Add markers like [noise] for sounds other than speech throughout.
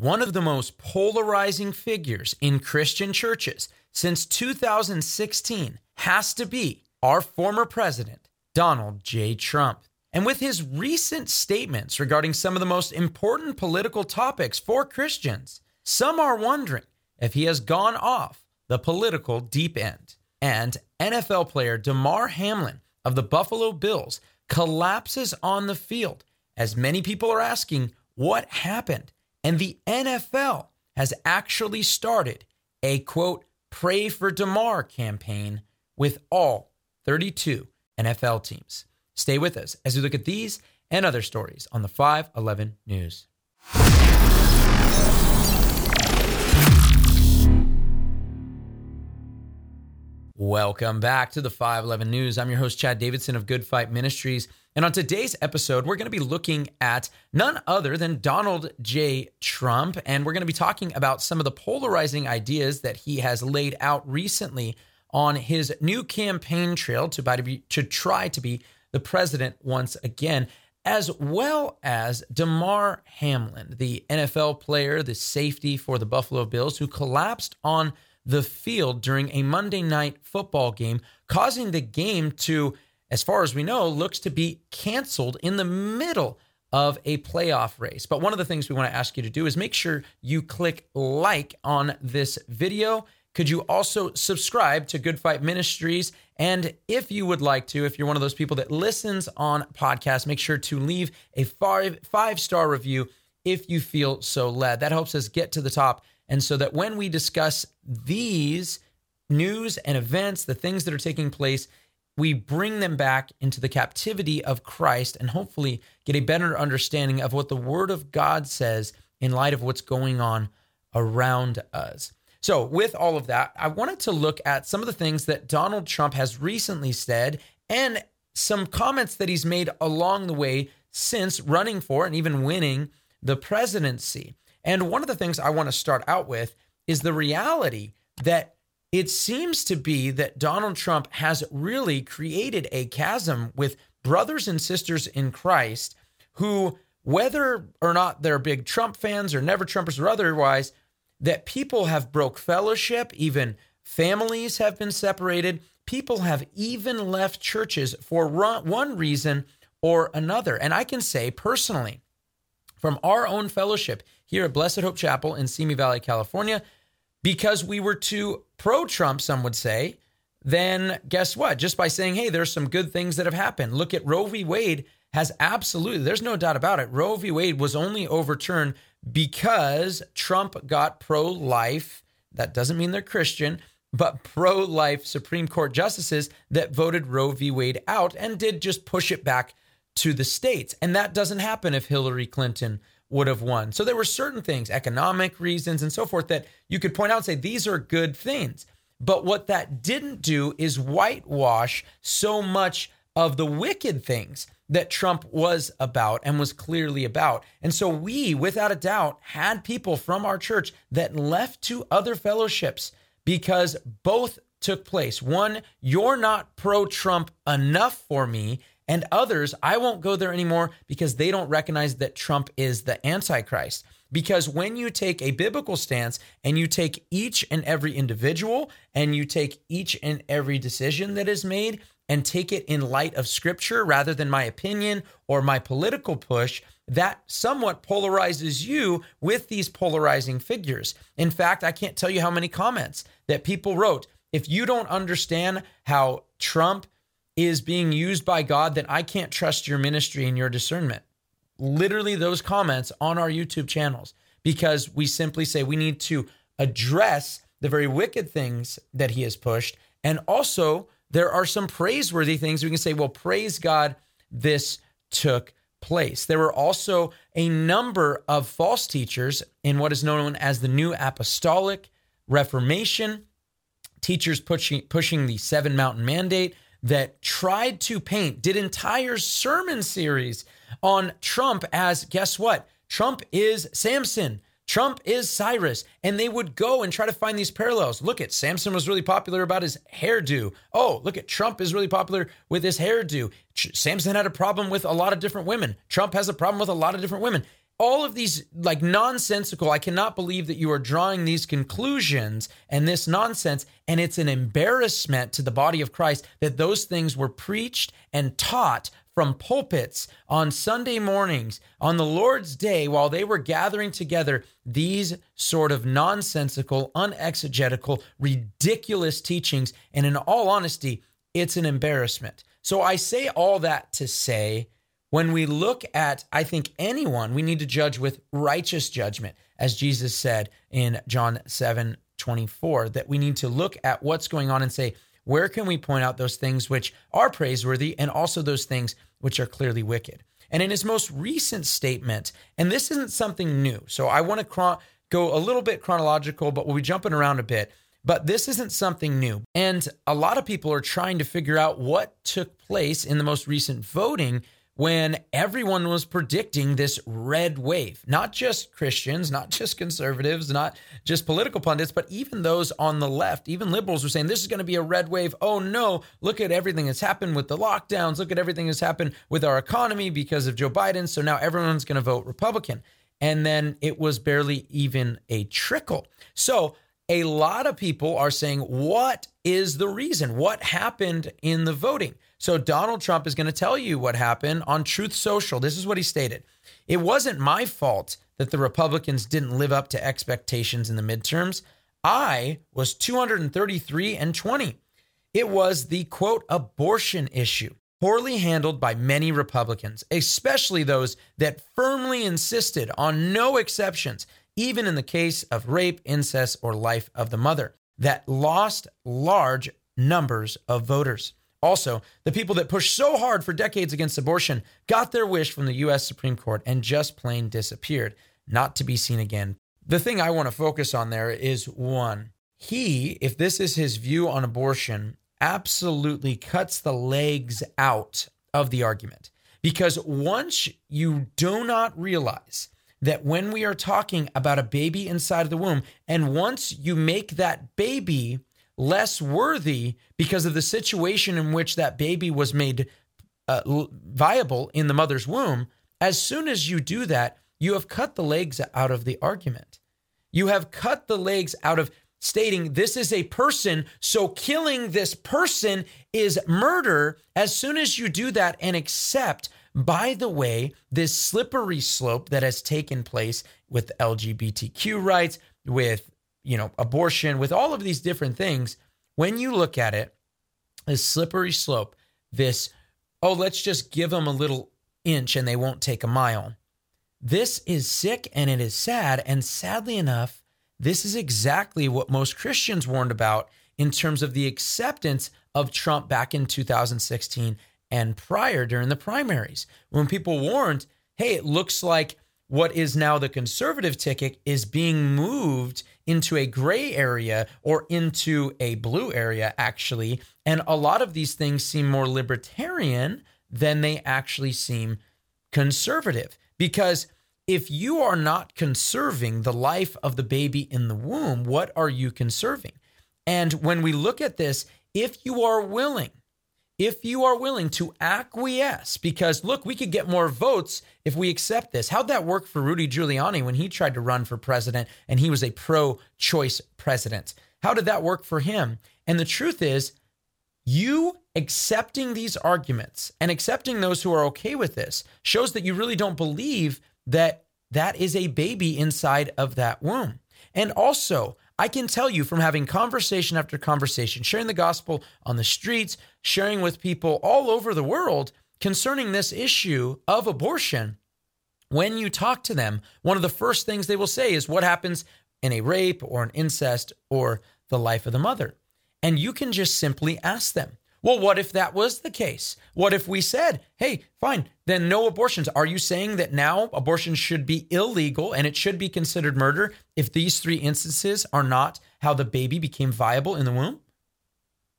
one of the most polarizing figures in Christian churches since 2016 has to be our former president, Donald J. Trump. And with his recent statements regarding some of the most important political topics for Christians, some are wondering if he has gone off the political deep end. And NFL player Damar Hamlin of the Buffalo Bills collapses on the field as many people are asking what happened. And the NFL has actually started a quote, pray for Damar campaign with all 32 NFL teams. Stay with us as we look at these and other stories on the 511 News. Welcome back to the 511 News. I'm your host, Chad Davidson of Good Fight Ministries. And on today's episode, we're going to be looking at none other than Donald J. Trump. And we're going to be talking about some of the polarizing ideas that he has laid out recently on his new campaign trail to, to try to be the president once again, as well as Damar Hamlin, the NFL player, the safety for the Buffalo Bills, who collapsed on the field during a Monday night football game, causing the game to, as far as we know, looks to be canceled in the middle of a playoff race. But one of the things we want to ask you to do is make sure you click like on this video could you also subscribe to Good Fight Ministries? And if you would like to, if you're one of those people that listens on podcasts, make sure to leave a five five star review if you feel so led. That helps us get to the top. And so that when we discuss these news and events, the things that are taking place, we bring them back into the captivity of Christ and hopefully get a better understanding of what the Word of God says in light of what's going on around us. So, with all of that, I wanted to look at some of the things that Donald Trump has recently said and some comments that he's made along the way since running for and even winning the presidency. And one of the things I want to start out with is the reality that it seems to be that Donald Trump has really created a chasm with brothers and sisters in Christ who, whether or not they're big Trump fans or never Trumpers or otherwise, that people have broke fellowship, even families have been separated. People have even left churches for one reason or another. And I can say personally, from our own fellowship here at Blessed Hope Chapel in Simi Valley, California, because we were too pro Trump, some would say, then guess what? Just by saying, hey, there's some good things that have happened. Look at Roe v. Wade has absolutely, there's no doubt about it. Roe v. Wade was only overturned because Trump got pro life. That doesn't mean they're Christian, but pro life Supreme Court justices that voted Roe v. Wade out and did just push it back to the states. And that doesn't happen if Hillary Clinton would have won. So there were certain things, economic reasons and so forth, that you could point out and say these are good things. But what that didn't do is whitewash so much of the wicked things that Trump was about and was clearly about. And so we, without a doubt, had people from our church that left to other fellowships because both took place. One, you're not pro Trump enough for me. And others, I won't go there anymore because they don't recognize that Trump is the Antichrist. Because when you take a biblical stance and you take each and every individual and you take each and every decision that is made and take it in light of scripture rather than my opinion or my political push, that somewhat polarizes you with these polarizing figures. In fact, I can't tell you how many comments that people wrote. If you don't understand how Trump is being used by God, then I can't trust your ministry and your discernment. Literally, those comments on our YouTube channels, because we simply say we need to address the very wicked things that he has pushed and also there are some praiseworthy things we can say, well, praise God, this took place. There were also a number of false teachers in what is known as the New Apostolic Reformation, teachers pushing, pushing the Seven Mountain Mandate that tried to paint, did entire sermon series on Trump as guess what? Trump is Samson. Trump is Cyrus, and they would go and try to find these parallels. Look at Samson was really popular about his hairdo. Oh, look at Trump is really popular with his hairdo. Samson had a problem with a lot of different women. Trump has a problem with a lot of different women. All of these like nonsensical, I cannot believe that you are drawing these conclusions and this nonsense. And it's an embarrassment to the body of Christ that those things were preached and taught from pulpits on Sunday mornings on the Lord's day while they were gathering together these sort of nonsensical, unexegetical, ridiculous teachings. And in all honesty, it's an embarrassment. So I say all that to say, when we look at, I think, anyone, we need to judge with righteous judgment, as Jesus said in John 7 24, that we need to look at what's going on and say, where can we point out those things which are praiseworthy and also those things which are clearly wicked? And in his most recent statement, and this isn't something new, so I want to go a little bit chronological, but we'll be jumping around a bit. But this isn't something new. And a lot of people are trying to figure out what took place in the most recent voting when everyone was predicting this red wave. Not just Christians, not just conservatives, not just political pundits, but even those on the left, even liberals were saying this is going to be a red wave. Oh no, look at everything that's happened with the lockdowns. Look at everything that's happened with our economy because of Joe Biden. So now everyone's going to vote Republican. And then it was barely even a trickle. So a lot of people are saying, what is the reason? What happened in the voting? So Donald Trump is going to tell you what happened on Truth Social. This is what he stated. It wasn't my fault that the Republicans didn't live up to expectations in the midterms. I was 233 and 20. It was the quote abortion issue, poorly handled by many Republicans, especially those that firmly insisted on no exceptions even in the case of rape, incest, or life of the mother, that lost large numbers of voters. Also, the people that pushed so hard for decades against abortion got their wish from the US Supreme Court and just plain disappeared, not to be seen again. The thing I want to focus on there is one, he, if this is his view on abortion, absolutely cuts the legs out of the argument. Because once you do not realize that when we are talking about a baby inside of the womb, and once you make that baby less worthy because of the situation in which that baby was made uh, viable in the mother's womb, as soon as you do that, you have cut the legs out of the argument. You have cut the legs out of stating this is a person, so killing this person is murder. As soon as you do that and accept by the way, this slippery slope that has taken place with LGBTQ rights, with you know abortion, with all of these different things, when you look at it, this slippery slope, this oh let's just give them a little inch and they won't take a mile. This is sick and it is sad, and sadly enough, this is exactly what most Christians warned about in terms of the acceptance of Trump back in 2016 and prior during the primaries when people warned, hey, it looks like what is now the conservative ticket is being moved into a gray area or into a blue area, actually. And a lot of these things seem more libertarian than they actually seem conservative. Because if you are not conserving the life of the baby in the womb, what are you conserving? And when we look at this, if you are willing if you are willing to acquiesce, because look, we could get more votes if we accept this. How'd that work for Rudy Giuliani when he tried to run for president and he was a pro choice president? How did that work for him? And the truth is, you accepting these arguments and accepting those who are okay with this shows that you really don't believe that that is a baby inside of that womb. And also, I can tell you from having conversation after conversation, sharing the gospel on the streets, sharing with people all over the world concerning this issue of abortion. When you talk to them, one of the first things they will say is what happens in a rape or an incest or the life of the mother. And you can just simply ask them, well, what if that was the case? What if we said, hey, fine, then no abortions? Are you saying that now abortion should be illegal and it should be considered murder if these three instances are not how the baby became viable in the womb?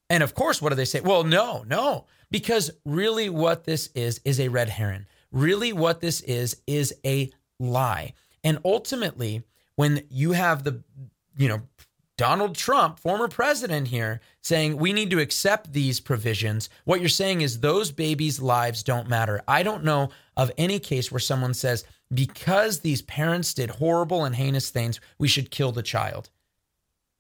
And of course, what do they say? Well, no, no, because really what this is is a red herring. Really what this is is a lie. And ultimately, when you have the, you know, Donald Trump, former president here, saying we need to accept these provisions, what you're saying is those babies' lives don't matter. I don't know of any case where someone says, because these parents did horrible and heinous things, we should kill the child.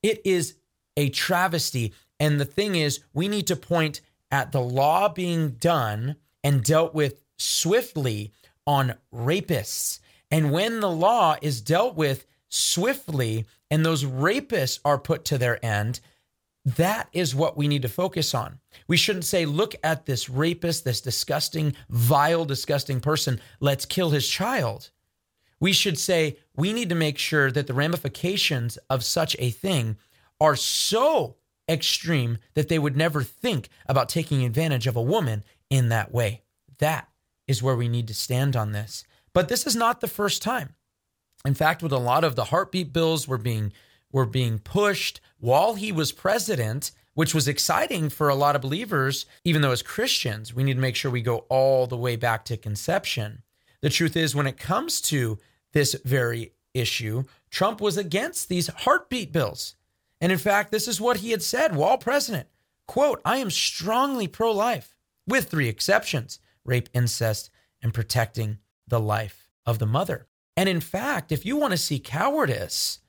It is a travesty. And the thing is, we need to point at the law being done and dealt with swiftly on rapists. And when the law is dealt with swiftly and those rapists are put to their end, that is what we need to focus on. We shouldn't say, look at this rapist, this disgusting, vile, disgusting person. Let's kill his child. We should say, we need to make sure that the ramifications of such a thing are so extreme that they would never think about taking advantage of a woman in that way. That is where we need to stand on this. But this is not the first time. In fact, with a lot of the heartbeat bills were being were being pushed while he was president, which was exciting for a lot of believers, even though as Christians, we need to make sure we go all the way back to conception. The truth is, when it comes to this very issue, Trump was against these heartbeat bills. And in fact, this is what he had said while president. Quote, I am strongly pro-life, with three exceptions: rape, incest, and protecting the life of the mother. And in fact, if you want to see cowardice,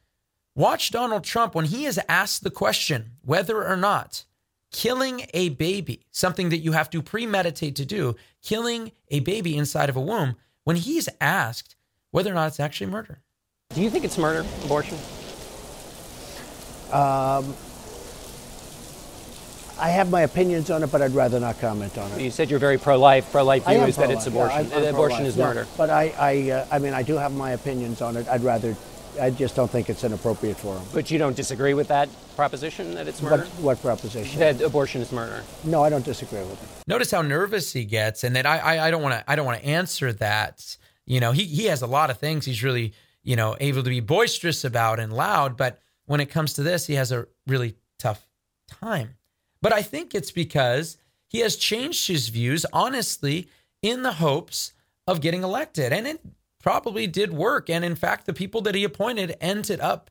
watch Donald Trump when he is asked the question whether or not killing a baby, something that you have to premeditate to do, killing a baby inside of a womb, when he's asked whether or not it's actually murder. Do you think it's murder, abortion? Um, I have my opinions on it, but I'd rather not comment on it. You said you're very pro-life. Pro-life I view is that pro-life. it's abortion. Yeah, I'm- I'm abortion pro-life. is Yeah, murder. But I, I, uh, I mean, I do have my opinions on it. I'd rather, I just don't think it's an appropriate forum. But you don't disagree with that proposition that it's What, murder? what proposition? That abortion is murder. no, I don't disagree with it. Notice how nervous he gets, and that I I, I don't want to I don't want to answer that. You know, he he has a lot of things he's really you know able to be boisterous about and loud, but when it comes to this, he has a really tough time. But I think it's because he has changed his views honestly in the hopes of getting elected, and it probably did work. And in fact, the people that he appointed ended up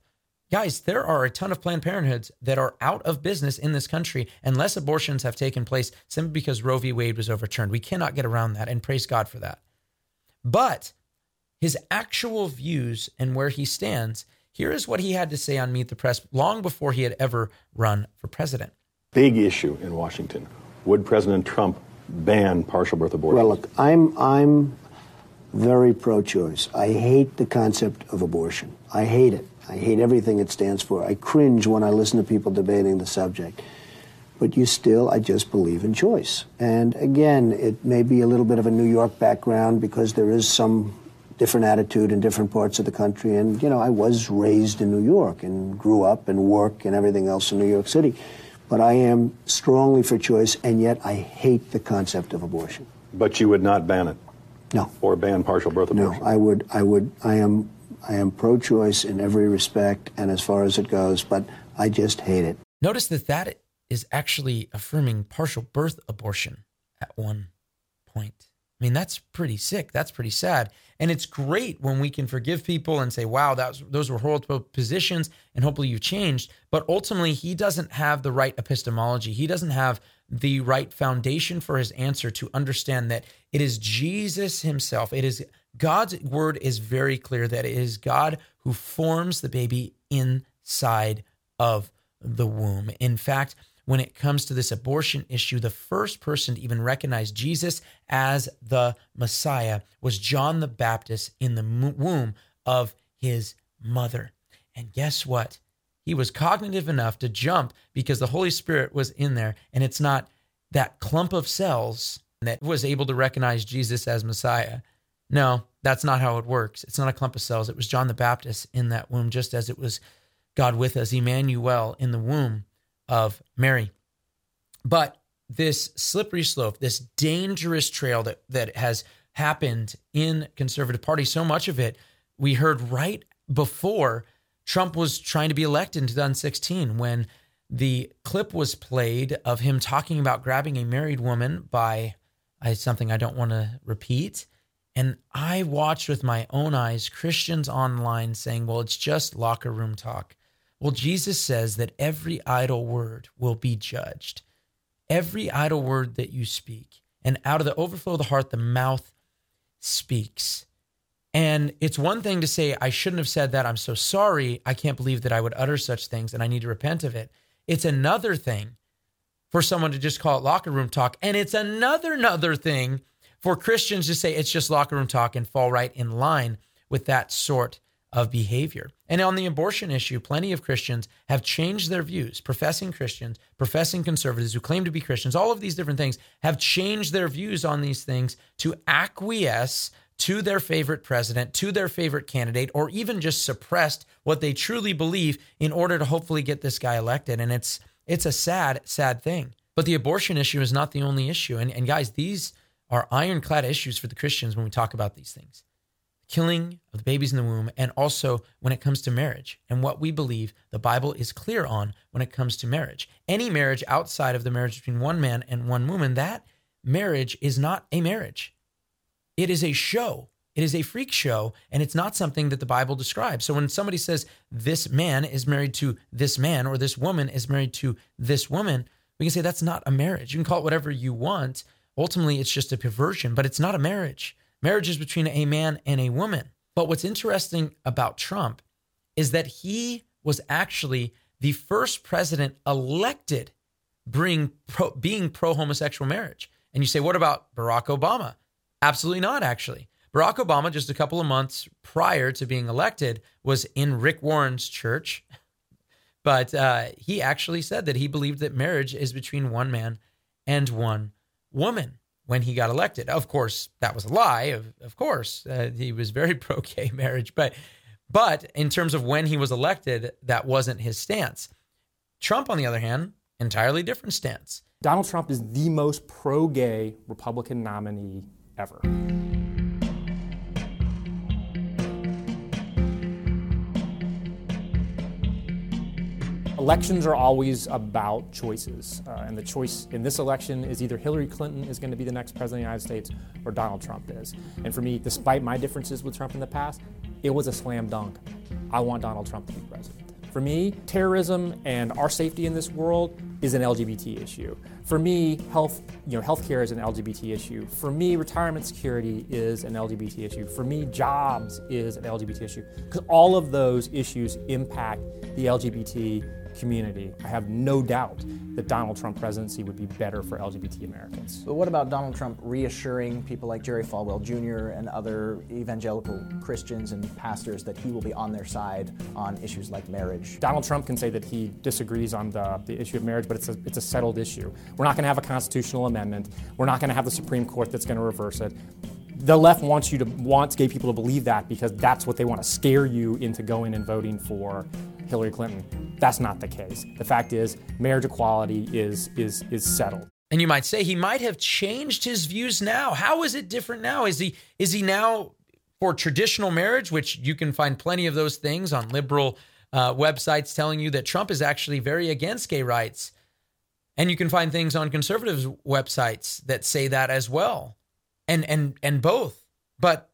Guys, there are a ton of Planned Parenthoods that are out of business in this country unless abortions have taken place simply because Roe v. Wade was overturned. We cannot get around that, and praise God for that. But his actual views and where he stands, here is what he had to say on Meet the Press long before he had ever run for president. Big issue in Washington. Would President Trump ban partial birth abortion? Well, look, I'm, I'm very pro-choice. I hate the concept of abortion. I hate it. I hate everything it stands for. I cringe when I listen to people debating the subject. But you still, I just believe in choice. And again, it may be a little bit of a New York background because there is some different attitude in different parts of the country. And, you know, I was raised in New York and grew up and work and everything else in New York City. But I am strongly for choice, and yet I hate the concept of abortion. but you would not ban it No. or ban partial birth abortion? No. I would, I would, I am, I am pro-choice in every respect and as far as it goes, but I just hate it. Notice that that is actually affirming partial birth abortion at one point. I mean, that's pretty sick. That's pretty sad. And it's great when we can forgive people and say, wow, that was, those were horrible positions and hopefully you've changed. But ultimately, he doesn't have the right epistemology. He doesn't have the right foundation for his answer to understand that it is Jesus himself. It is God's word is very clear that it is God who forms the baby inside of the womb. In fact, when it comes to this abortion issue, the first person to even recognize Jesus as the Messiah was John the Baptist in the womb of his mother. And guess what? He was cognitive enough to jump because the Holy Spirit was in there. And it's not that clump of cells that was able to recognize Jesus as Messiah. No, that's not how it works. It's not a clump of cells. It was John the Baptist in that womb, just as it was God with us, Emmanuel, in the womb of Mary. But this slippery slope, this dangerous trail that, that has happened in conservative party, so much of it we heard right before Trump was trying to be elected in 2016 when the clip was played of him talking about grabbing a married woman by something I don't want to repeat. And I watched with my own eyes Christians online saying, well, it's just locker room talk. Well, Jesus says that every idle word will be judged. Every idle word that you speak, and out of the overflow of the heart, the mouth speaks. And it's one thing to say, I shouldn't have said that. I'm so sorry. I can't believe that I would utter such things and I need to repent of it. It's another thing for someone to just call it locker room talk. And it's another, another thing for Christians to say it's just locker room talk and fall right in line with that sort of behavior. And on the abortion issue, plenty of Christians have changed their views. Professing Christians, professing conservatives who claim to be Christians, all of these different things have changed their views on these things to acquiesce to their favorite president, to their favorite candidate, or even just suppressed what they truly believe in order to hopefully get this guy elected. And it's it's a sad, sad thing. But the abortion issue is not the only issue. And, and guys, these are ironclad issues for the Christians when we talk about these things killing of the babies in the womb, and also when it comes to marriage and what we believe the Bible is clear on when it comes to marriage. Any marriage outside of the marriage between one man and one woman, that marriage is not a marriage. It is a show. It is a freak show, and it's not something that the Bible describes. So when somebody says this man is married to this man or this woman is married to this woman, we can say that's not a marriage. You can call it whatever you want. Ultimately, it's just a perversion, but it's not a marriage. Marriage is between a man and a woman. But what's interesting about Trump is that he was actually the first president elected bring pro, being pro homosexual marriage. And you say, what about Barack Obama? Absolutely not, actually. Barack Obama, just a couple of months prior to being elected, was in Rick Warren's church. [laughs] But uh, he actually said that he believed that marriage is between one man and one woman when he got elected. Of course, that was a lie. Of, of course, uh, he was very [laughs] pro gay marriage, but but in terms of when he was elected, that wasn't his stance. Trump, on the other hand, entirely different stance. Donald Trump is the most pro gay Republican nominee ever. Elections are always about choices, uh, and the choice in this election is either Hillary Clinton is going to be the next president of the United States or Donald Trump is. And for me, despite my differences with Trump in the past, it was a slam dunk. I want Donald Trump to be president. For me, terrorism and our safety in this world is an LGBT issue. For me, health, you know, healthcare is an LGBT issue. For me, retirement security is an LGBT issue. For me, jobs is an LGBT issue. Because all of those issues impact the LGBT community, I have no doubt that Donald Trump presidency would be better for LGBT Americans. But what about Donald Trump reassuring people like Jerry Falwell Jr. and other evangelical Christians and pastors that he will be on their side on issues like marriage? Donald Trump can say that he disagrees on the, the issue of marriage, but it's a, it's a settled issue. We're not going to have a constitutional amendment. We're not going to have the Supreme Court that's going to reverse it the left wants you to wants gay people to believe that because that's what they want to scare you into going and voting for Hillary Clinton. That's not the case. The fact is, marriage equality is is is settled. And you might say he might have changed his views now. How is it different now? Is he is he now for traditional marriage, which you can find plenty of those things on liberal uh, websites telling you that Trump is actually very against gay rights, and you can find things on conservative websites that say that as well, and and and both. But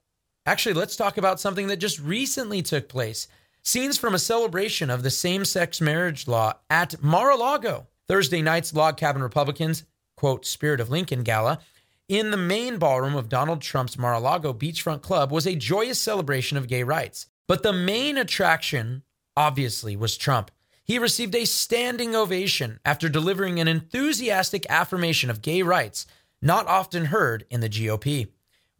actually, let's talk about something that just recently took place. Scenes from a celebration of the same sex marriage law at Mar a Lago. Thursday night's Log Cabin Republicans, quote, Spirit of Lincoln gala, in the main ballroom of Donald Trump's Mar a Lago beachfront club was a joyous celebration of gay rights. But the main attraction, obviously, was Trump. He received a standing ovation after delivering an enthusiastic affirmation of gay rights, not often heard in the GOP.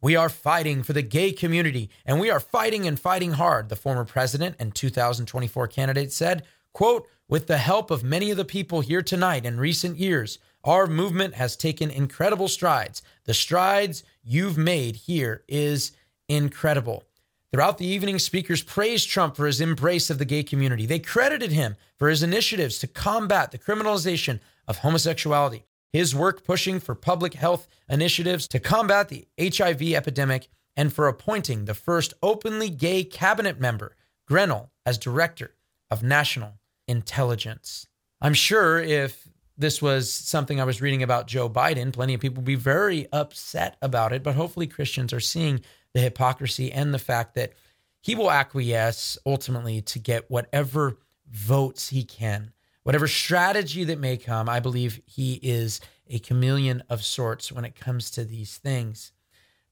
We are fighting for the gay community and we are fighting and fighting hard, the former president and 2024 candidate said, quote, with the help of many of the people here tonight in recent years, our movement has taken incredible strides. The strides you've made here is incredible. Throughout the evening, speakers praised Trump for his embrace of the gay community. They credited him for his initiatives to combat the criminalization of homosexuality his work pushing for public health initiatives to combat the HIV epidemic, and for appointing the first openly gay cabinet member, Grenell, as director of national intelligence. I'm sure if this was something I was reading about Joe Biden, plenty of people would be very upset about it, but hopefully Christians are seeing the hypocrisy and the fact that he will acquiesce ultimately to get whatever votes he can. Whatever strategy that may come, I believe he is a chameleon of sorts when it comes to these things.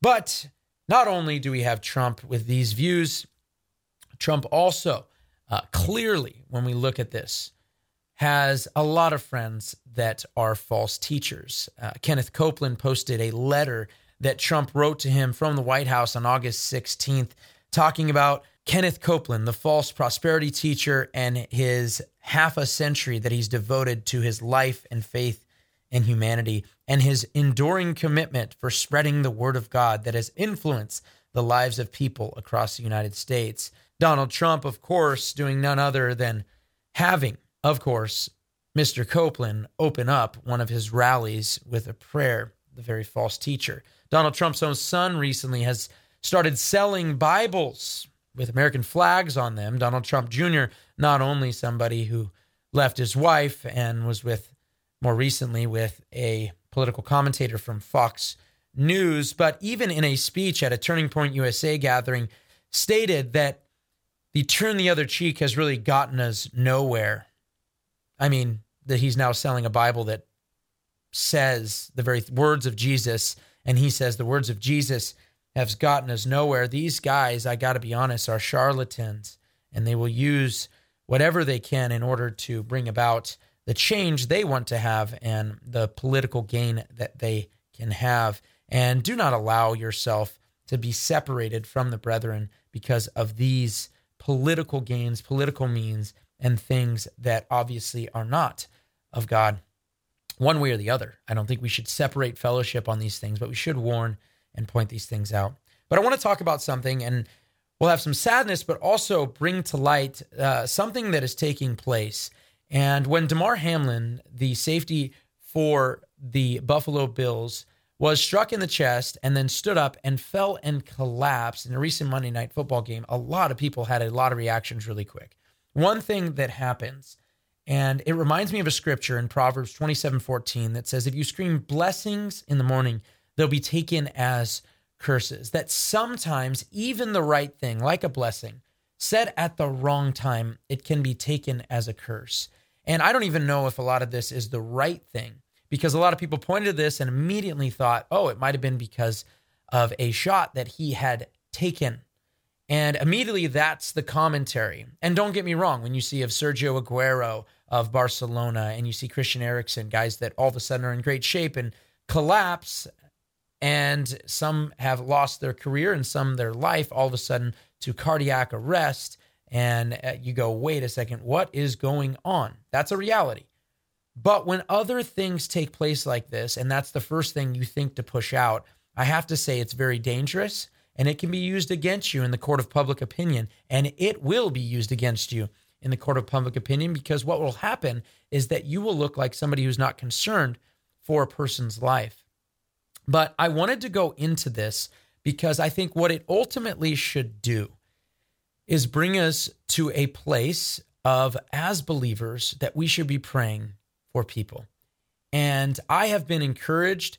But not only do we have Trump with these views, Trump also uh, clearly, when we look at this, has a lot of friends that are false teachers. Uh, Kenneth Copeland posted a letter that Trump wrote to him from the White House on August 16th, talking about Kenneth Copeland, the false prosperity teacher, and his half a century that he's devoted to his life and faith and humanity, and his enduring commitment for spreading the word of God that has influenced the lives of people across the United States. Donald Trump, of course, doing none other than having of course, Mr. Copeland open up one of his rallies with a prayer, the very false teacher. Donald Trump's own son recently has started selling Bibles with American flags on them. Donald Trump Jr., not only somebody who left his wife and was with more recently with a political commentator from Fox News, but even in a speech at a Turning Point USA gathering, stated that the turn the other cheek has really gotten us nowhere. I mean, that he's now selling a Bible that says the very words of Jesus, and he says the words of Jesus have gotten us nowhere. These guys, I got to be honest, are charlatans, and they will use whatever they can in order to bring about the change they want to have and the political gain that they can have. And do not allow yourself to be separated from the brethren because of these political gains, political means, and things that obviously are not of God, one way or the other. I don't think we should separate fellowship on these things, but we should warn and point these things out. But I want to talk about something, and we'll have some sadness, but also bring to light uh, something that is taking place. And when Damar Hamlin, the safety for the Buffalo Bills, was struck in the chest and then stood up and fell and collapsed in a recent Monday night football game, a lot of people had a lot of reactions really quick one thing that happens, and it reminds me of a scripture in Proverbs 27 14 that says, If you scream blessings in the morning, they'll be taken as curses. That sometimes even the right thing, like a blessing, said at the wrong time, it can be taken as a curse. And I don't even know if a lot of this is the right thing because a lot of people pointed to this and immediately thought, oh, it might have been because of a shot that he had taken and immediately that's the commentary. And don't get me wrong, when you see of Sergio Aguero of Barcelona and you see Christian Eriksen, guys that all of a sudden are in great shape and collapse, and some have lost their career and some their life all of a sudden to cardiac arrest. And uh, you go, wait a second, what is going on? That's a reality. But when other things take place like this, and that's the first thing you think to push out, I have to say it's very dangerous and it can be used against you in the court of public opinion. And it will be used against you in the court of public opinion because what will happen is that you will look like somebody who's not concerned for a person's life. But I wanted to go into this because I think what it ultimately should do is bring us to a place of, as believers, that we should be praying for people. And I have been encouraged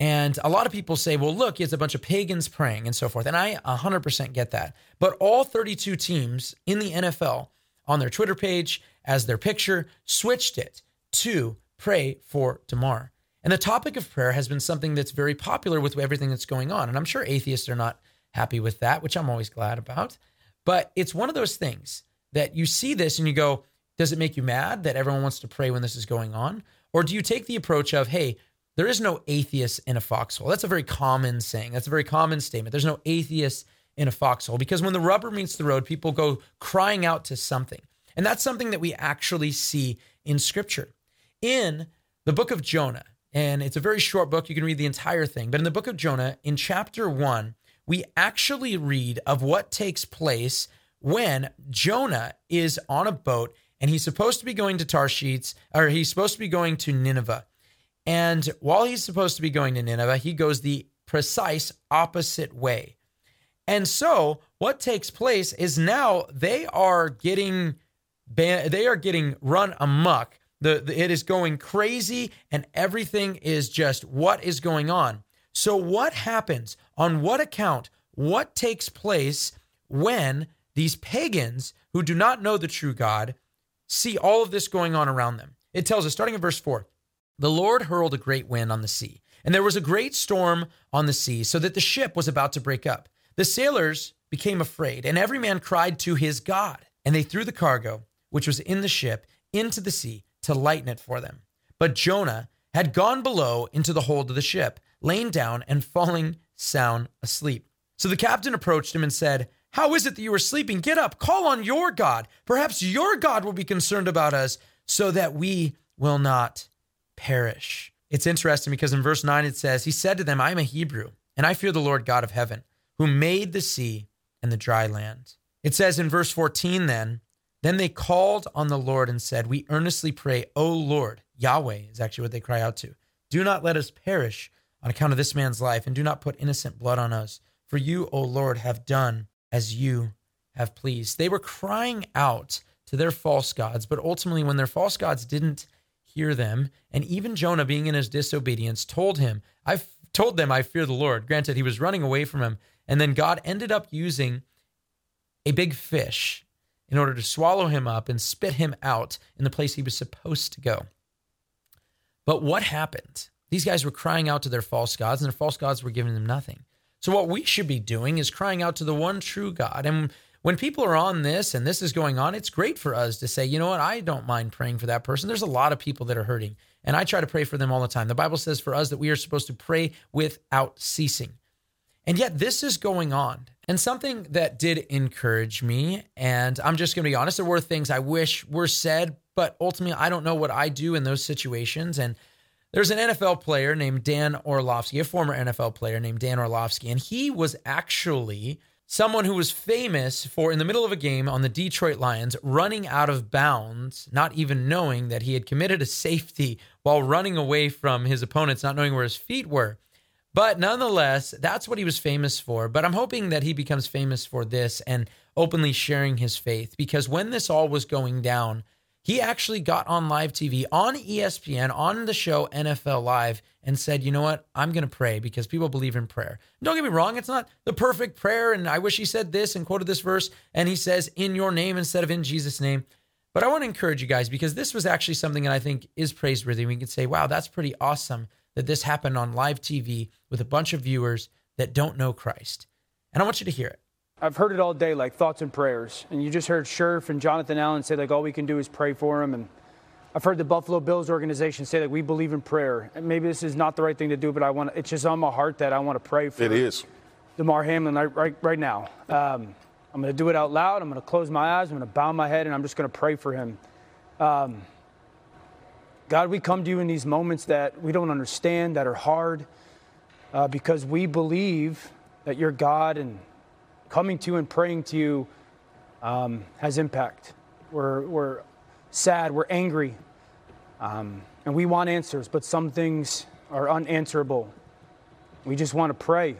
and a lot of people say, well, look, it's a bunch of pagans praying and so forth. And I 100% get that. But all 32 teams in the NFL on their Twitter page, as their picture, switched it to pray for Damar. And the topic of prayer has been something that's very popular with everything that's going on. And I'm sure atheists are not happy with that, which I'm always glad about. But it's one of those things that you see this and you go, does it make you mad that everyone wants to pray when this is going on? Or do you take the approach of, hey, there is no atheist in a foxhole. That's a very common saying. That's a very common statement. There's no atheist in a foxhole because when the rubber meets the road, people go crying out to something. And that's something that we actually see in scripture. In the book of Jonah, and it's a very short book, you can read the entire thing, but in the book of Jonah, in chapter one, we actually read of what takes place when Jonah is on a boat and he's supposed to be going to Tarshish, or he's supposed to be going to Nineveh. And while he's supposed to be going to Nineveh, he goes the precise opposite way. And so what takes place is now they are getting they are getting run amok. The, the, it is going crazy and everything is just what is going on. So what happens? On what account? What takes place when these pagans who do not know the true God see all of this going on around them. It tells us, starting in verse 4, the Lord hurled a great wind on the sea, and there was a great storm on the sea, so that the ship was about to break up. The sailors became afraid, and every man cried to his God. And they threw the cargo, which was in the ship, into the sea to lighten it for them. But Jonah had gone below into the hold of the ship, lain down and falling sound asleep. So the captain approached him and said, How is it that you are sleeping? Get up, call on your God. Perhaps your God will be concerned about us so that we will not perish. It's interesting because in verse 9 it says, He said to them, I am a Hebrew, and I fear the Lord God of heaven, who made the sea and the dry land. It says in verse 14 then, then they called on the Lord and said, We earnestly pray, O Lord, Yahweh is actually what they cry out to. Do not let us perish on account of this man's life, and do not put innocent blood on us. For you, O Lord, have done as you have pleased. They were crying out to their false gods, but ultimately, when their false gods didn't hear them, and even Jonah, being in his disobedience, told him, I've told them I fear the Lord. Granted, he was running away from him. And then God ended up using a big fish in order to swallow him up and spit him out in the place he was supposed to go. But what happened? These guys were crying out to their false gods, and their false gods were giving them nothing. So, what we should be doing is crying out to the one true God. And when people are on this and this is going on, it's great for us to say, you know what, I don't mind praying for that person. There's a lot of people that are hurting, and I try to pray for them all the time. The Bible says for us that we are supposed to pray without ceasing. And yet, this is going on. And something that did encourage me, and I'm just going to be honest, there were things I wish were said, but ultimately, I don't know what I do in those situations. And there's an NFL player named Dan Orlovsky, a former NFL player named Dan Orlovsky, and he was actually someone who was famous for, in the middle of a game on the Detroit Lions, running out of bounds, not even knowing that he had committed a safety while running away from his opponents, not knowing where his feet were. But nonetheless, that's what he was famous for. But I'm hoping that he becomes famous for this and openly sharing his faith because when this all was going down, he actually got on live TV on ESPN on the show NFL Live and said, You know what? I'm going to pray because people believe in prayer. Don't get me wrong, it's not the perfect prayer. And I wish he said this and quoted this verse. And he says, In your name instead of in Jesus' name. But I want to encourage you guys because this was actually something that I think is praiseworthy. We can say, Wow, that's pretty awesome that this happened on live TV with a bunch of viewers that don't know Christ. And I want you to hear it. I've heard it all day, like thoughts and prayers. And you just heard Scherf and Jonathan Allen say, like, all we can do is pray for him. And I've heard the Buffalo Bills organization say that we believe in prayer. And maybe this is not the right thing to do, but I want it's just on my heart that I want to pray for. It is. Damar Hamlin right, right, right now. Um, I'm going to do it out loud. I'm going to close my eyes. I'm going to bow my head, and I'm just going to pray for him. Um, God, we come to you in these moments that we don't understand, that are hard, uh, because we believe that you're God and coming to you and praying to you um, has impact. We're, we're sad, we're angry, um, and we want answers, but some things are unanswerable. We just want to pray,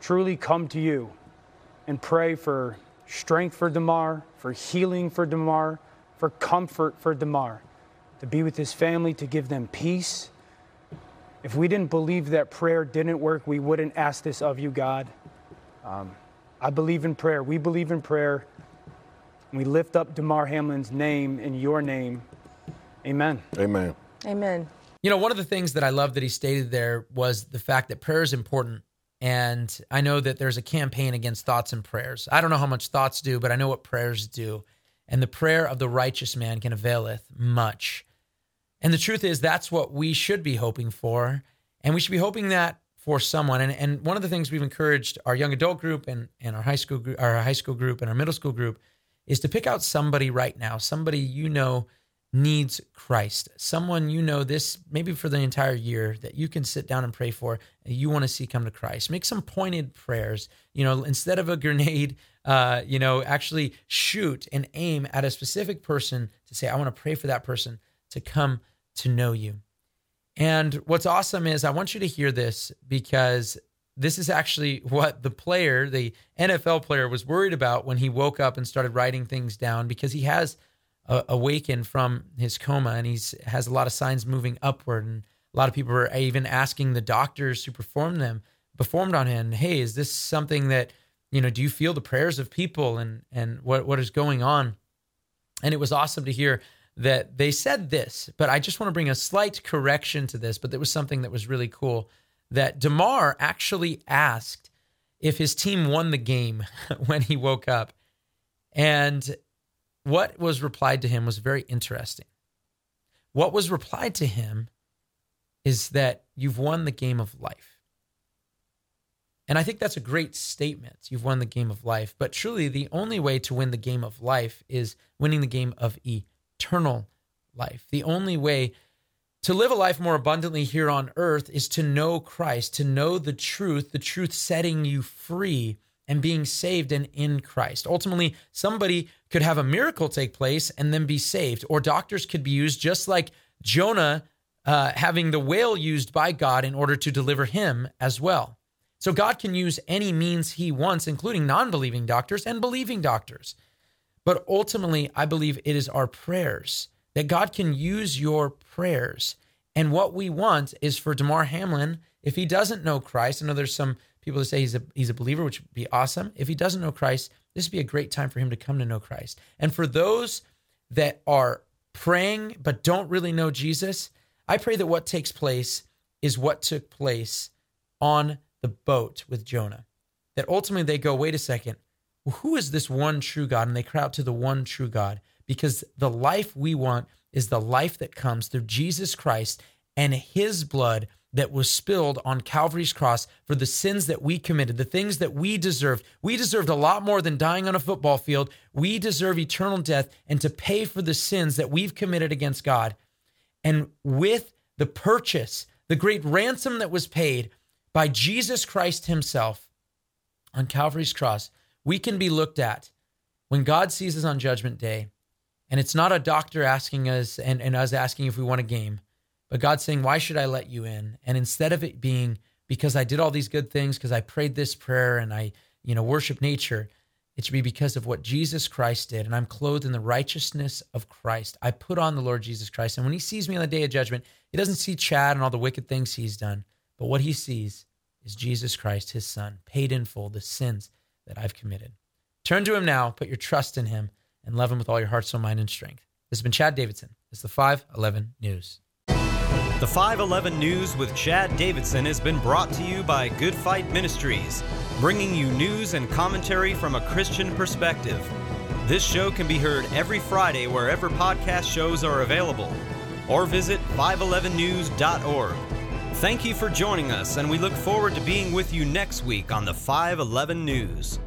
truly come to you and pray for strength for Damar, for healing for Damar, for comfort for Damar, to be with his family, to give them peace. If we didn't believe that prayer didn't work, we wouldn't ask this of you, God. Um, I believe in prayer. We believe in prayer. We lift up Damar Hamlin's name in your name. Amen. Amen. Amen. You know, one of the things that I love that he stated there was the fact that prayer is important. And I know that there's a campaign against thoughts and prayers. I don't know how much thoughts do, but I know what prayers do. And the prayer of the righteous man can availeth much. And the truth is, that's what we should be hoping for. And we should be hoping that for someone. And, and one of the things we've encouraged our young adult group and, and our high school group, our high school group and our middle school group is to pick out somebody right now, somebody you know needs Christ, someone you know this maybe for the entire year that you can sit down and pray for and you want to see come to Christ. Make some pointed prayers. You know, instead of a [laughs] grenade, uh, you know, actually shoot and aim at a specific person to say, I want to pray for that person to come to know you. And what's awesome is I want you to hear this because this is actually what the player, the NFL player, was worried about when he woke up and started writing things down because he has uh, awakened from his coma and he's has a lot of signs moving upward and a lot of people are even asking the doctors who performed them performed on him hey is this something that you know do you feel the prayers of people and and what what is going on And it was awesome to hear that they said this, but I just want to bring a slight correction to this. But there was something that was really cool that Damar actually asked if his team won the game [laughs] when he woke up. And what was replied to him was very interesting. What was replied to him is that you've won the game of life. And I think that's a great statement. You've won the game of life. But truly, the only way to win the game of life is winning the game of eternal life. The only way to live a life more abundantly here on earth is to know Christ, to know the truth, the truth setting you free and being saved and in Christ. Ultimately, somebody could have a miracle take place and then be saved, or doctors could be used just like Jonah uh, having the whale used by God in order to deliver him as well. So God can use any means he wants, including non believing doctors and believing doctors. But ultimately, I believe it is our prayers that God can use your prayers. And what we want is for Damar Hamlin, if he doesn't know Christ, I know there's some people that say he's a he's a believer, which would be awesome. If he doesn't know Christ, this would be a great time for him to come to know Christ. And for those that are praying but don't really know Jesus, I pray that what takes place is what took place on the boat with Jonah. That ultimately they go, wait a second, who is this one true God? And they cry out to the one true God because the life we want is the life that comes through Jesus Christ and his blood that was spilled on Calvary's cross for the sins that we committed, the things that we deserved. We deserved a lot more than dying on a football field. We deserve eternal death and to pay for the sins that we've committed against God. And with the purchase, the great ransom that was paid by Jesus Christ himself on Calvary's cross, we can be looked at when God sees us on Judgment Day and it's not a doctor asking us and, and us asking if we want a game, but God saying, Why should I let you in? And instead of it being because I did all these good things, because I prayed this prayer and I, you know, worship nature, it should be because of what Jesus Christ did. And I'm clothed in the righteousness of Christ. I put on the Lord Jesus Christ. And when he sees me on the day of judgment, he doesn't see Chad and all the wicked things he's done, but what he sees is Jesus Christ, his son, paid in full the sins that I've committed. Turn to him now, put your trust in him and love him with all your heart, soul, mind, and strength. This has been Chad Davidson. Is the 511 News. The 511 News with Chad Davidson has been brought to you by Good Fight Ministries, bringing you news and commentary from a Christian perspective. This show can be heard every Friday wherever podcast shows are available, or visit 511news.org. Thank you for joining us, and we look forward to being with you next week on the 511 News.